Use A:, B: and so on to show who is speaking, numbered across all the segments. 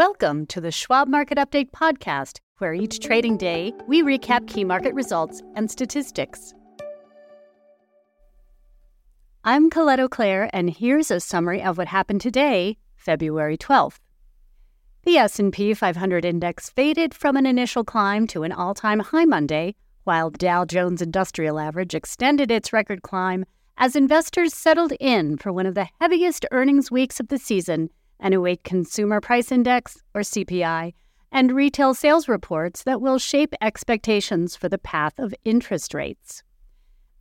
A: Welcome to the Schwab Market Update podcast, where each trading day we recap key market results and statistics. I'm Colette Auclair, and here's a summary of what happened today, February 12th. The S&P 500 index faded from an initial climb to an all-time high Monday, while Dow Jones Industrial Average extended its record climb as investors settled in for one of the heaviest earnings weeks of the season and await consumer price index or CPI and retail sales reports that will shape expectations for the path of interest rates.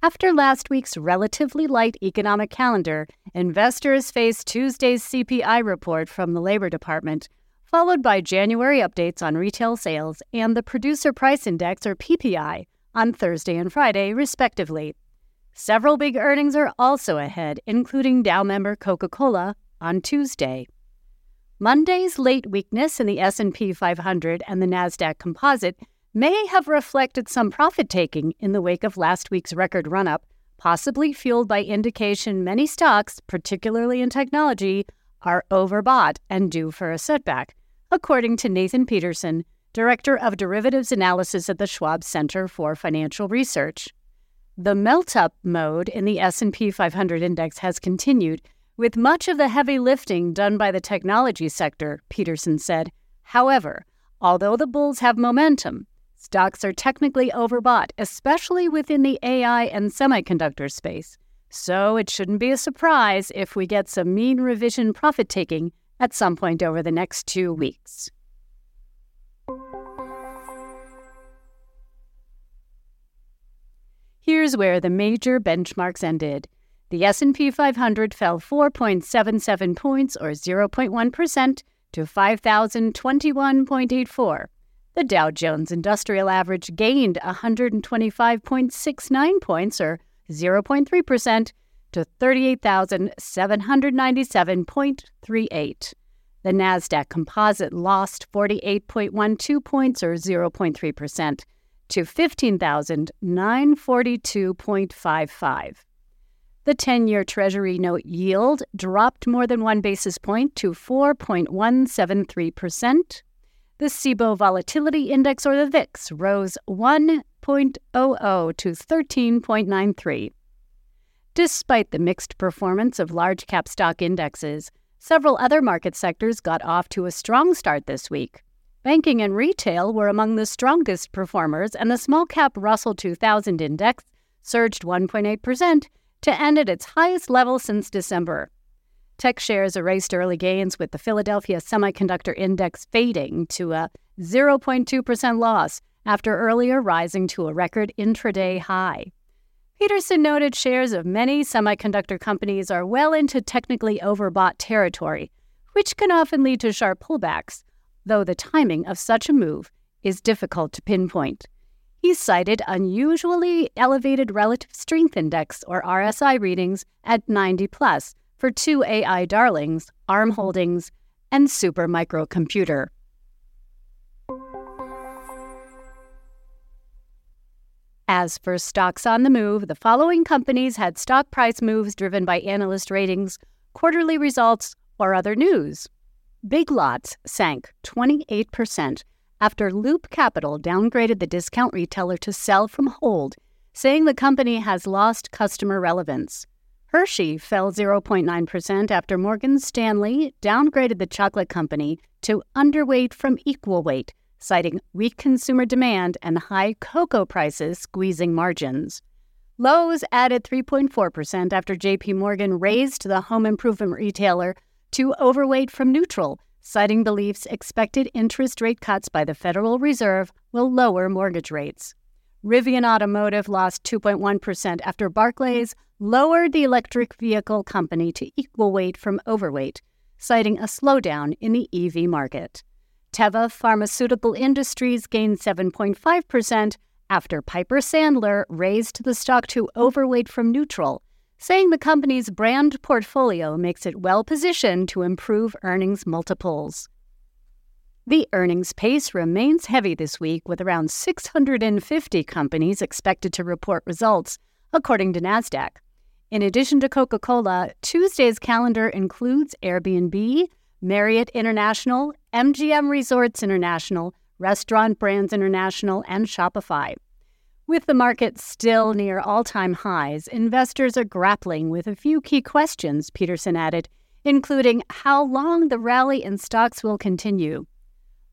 A: After last week's relatively light economic calendar, investors face Tuesday's CPI report from the Labor Department, followed by January updates on retail sales and the Producer Price Index or PPI on Thursday and Friday, respectively. Several big earnings are also ahead, including Dow member Coca-Cola on Tuesday. Monday's late weakness in the S&P 500 and the Nasdaq Composite may have reflected some profit taking in the wake of last week's record run-up, possibly fueled by indication many stocks, particularly in technology, are overbought and due for a setback, according to Nathan Peterson, Director of Derivatives Analysis at the Schwab Center for Financial Research. The melt-up mode in the S&P 500 index has continued with much of the heavy lifting done by the technology sector, Peterson said. However, although the bulls have momentum, stocks are technically overbought, especially within the AI and semiconductor space. So it shouldn't be a surprise if we get some mean reversion profit taking at some point over the next two weeks. Here's where the major benchmarks ended. The S&P 500 fell 4.77 points or 0.1% to 5021.84. The Dow Jones Industrial Average gained 125.69 points or 0.3% to 38,797.38. The Nasdaq Composite lost 48.12 points or 0.3% to 15,942.55. The 10 year Treasury note yield dropped more than one basis point to 4.173%. The Cboe Volatility Index, or the VIX, rose 1.00 to 13.93. Despite the mixed performance of large cap stock indexes, several other market sectors got off to a strong start this week. Banking and retail were among the strongest performers, and the small cap Russell 2000 index surged 1.8% to end at its highest level since December. Tech shares erased early gains with the Philadelphia Semiconductor Index fading to a 0.2% loss after earlier rising to a record intraday high. Peterson noted shares of many semiconductor companies are well into technically overbought territory, which can often lead to sharp pullbacks, though the timing of such a move is difficult to pinpoint. He cited unusually elevated relative strength index or RSI readings at 90 plus for two AI darlings, ARM Holdings and Supermicro. Computer. As for stocks on the move, the following companies had stock price moves driven by analyst ratings, quarterly results, or other news. Big Lots sank 28% after Loop Capital downgraded the discount retailer to sell from hold, saying the company has lost customer relevance. Hershey fell 0.9% after Morgan Stanley downgraded the chocolate company to underweight from equal weight, citing weak consumer demand and high cocoa prices squeezing margins. Lowe's added 3.4% after JP Morgan raised the home improvement retailer to overweight from neutral, citing beliefs expected interest rate cuts by the Federal Reserve will lower mortgage rates. Rivian Automotive lost 2.1% after Barclays lowered the electric vehicle company to equal weight from overweight, citing a slowdown in the EV market. Teva Pharmaceutical Industries gained 7.5% after Piper Sandler raised the stock to overweight from neutral, saying the company's brand portfolio makes it well positioned to improve earnings multiples. The earnings pace remains heavy this week, with around 650 companies expected to report results, according to NASDAQ. In addition to Coca Cola, Tuesday's calendar includes Airbnb, Marriott International, MGM Resorts International, Restaurant Brands International, and Shopify. With the market still near all time highs, investors are grappling with a few key questions, Peterson added, including how long the rally in stocks will continue.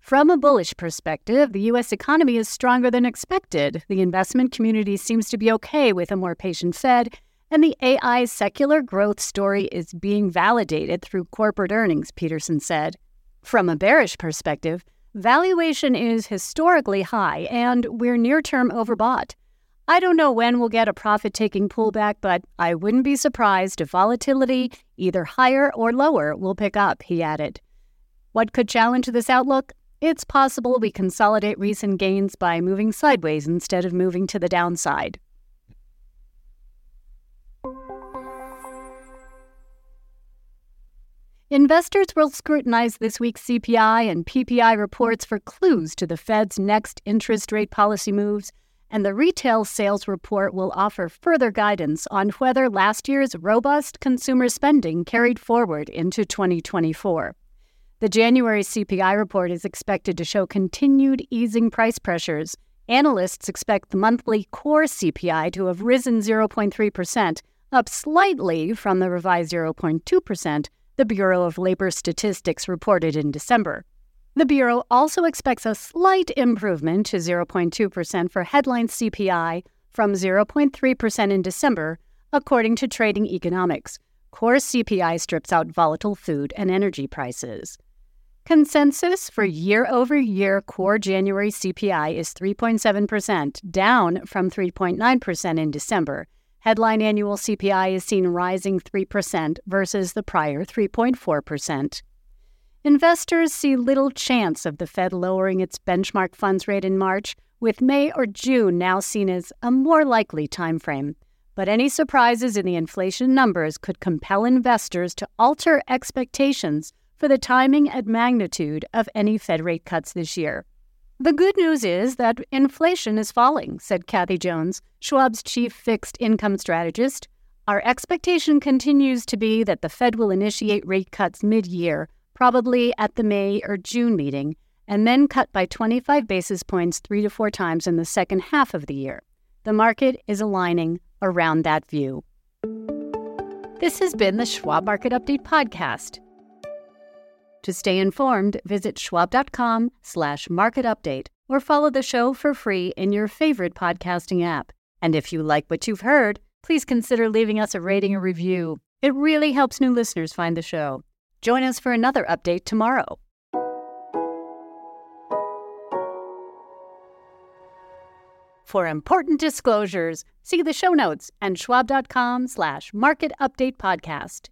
A: From a bullish perspective, the U.S. economy is stronger than expected. The investment community seems to be okay with a more patient Fed, and the AI secular growth story is being validated through corporate earnings, Peterson said. From a bearish perspective, Valuation is historically high, and we're near term overbought. I don't know when we'll get a profit taking pullback, but I wouldn't be surprised if volatility, either higher or lower, will pick up, he added. What could challenge this outlook? It's possible we consolidate recent gains by moving sideways instead of moving to the downside. Investors will scrutinize this week's CPI and PPI reports for clues to the Fed's next interest rate policy moves, and the retail sales report will offer further guidance on whether last year's robust consumer spending carried forward into 2024. The January CPI report is expected to show continued easing price pressures. Analysts expect the monthly core CPI to have risen 0.3%, up slightly from the revised 0.2% the Bureau of Labor Statistics reported in December. The Bureau also expects a slight improvement to 0.2% for headline CPI from 0.3% in December, according to Trading Economics. Core CPI strips out volatile food and energy prices. Consensus for year over year core January CPI is 3.7%, down from 3.9% in December, Headline annual CPI is seen rising 3% versus the prior 3.4%. Investors see little chance of the Fed lowering its benchmark funds rate in March, with May or June now seen as a more likely timeframe. But any surprises in the inflation numbers could compel investors to alter expectations for the timing and magnitude of any Fed rate cuts this year. The good news is that inflation is falling, said Kathy Jones, Schwab's chief fixed income strategist. Our expectation continues to be that the Fed will initiate rate cuts mid year, probably at the May or June meeting, and then cut by 25 basis points three to four times in the second half of the year. The market is aligning around that view. This has been the Schwab Market Update podcast. To stay informed, visit schwab.com slash market update or follow the show for free in your favorite podcasting app. And if you like what you've heard, please consider leaving us a rating or review. It really helps new listeners find the show. Join us for another update tomorrow. For important disclosures, see the show notes and schwab.com slash market update podcast.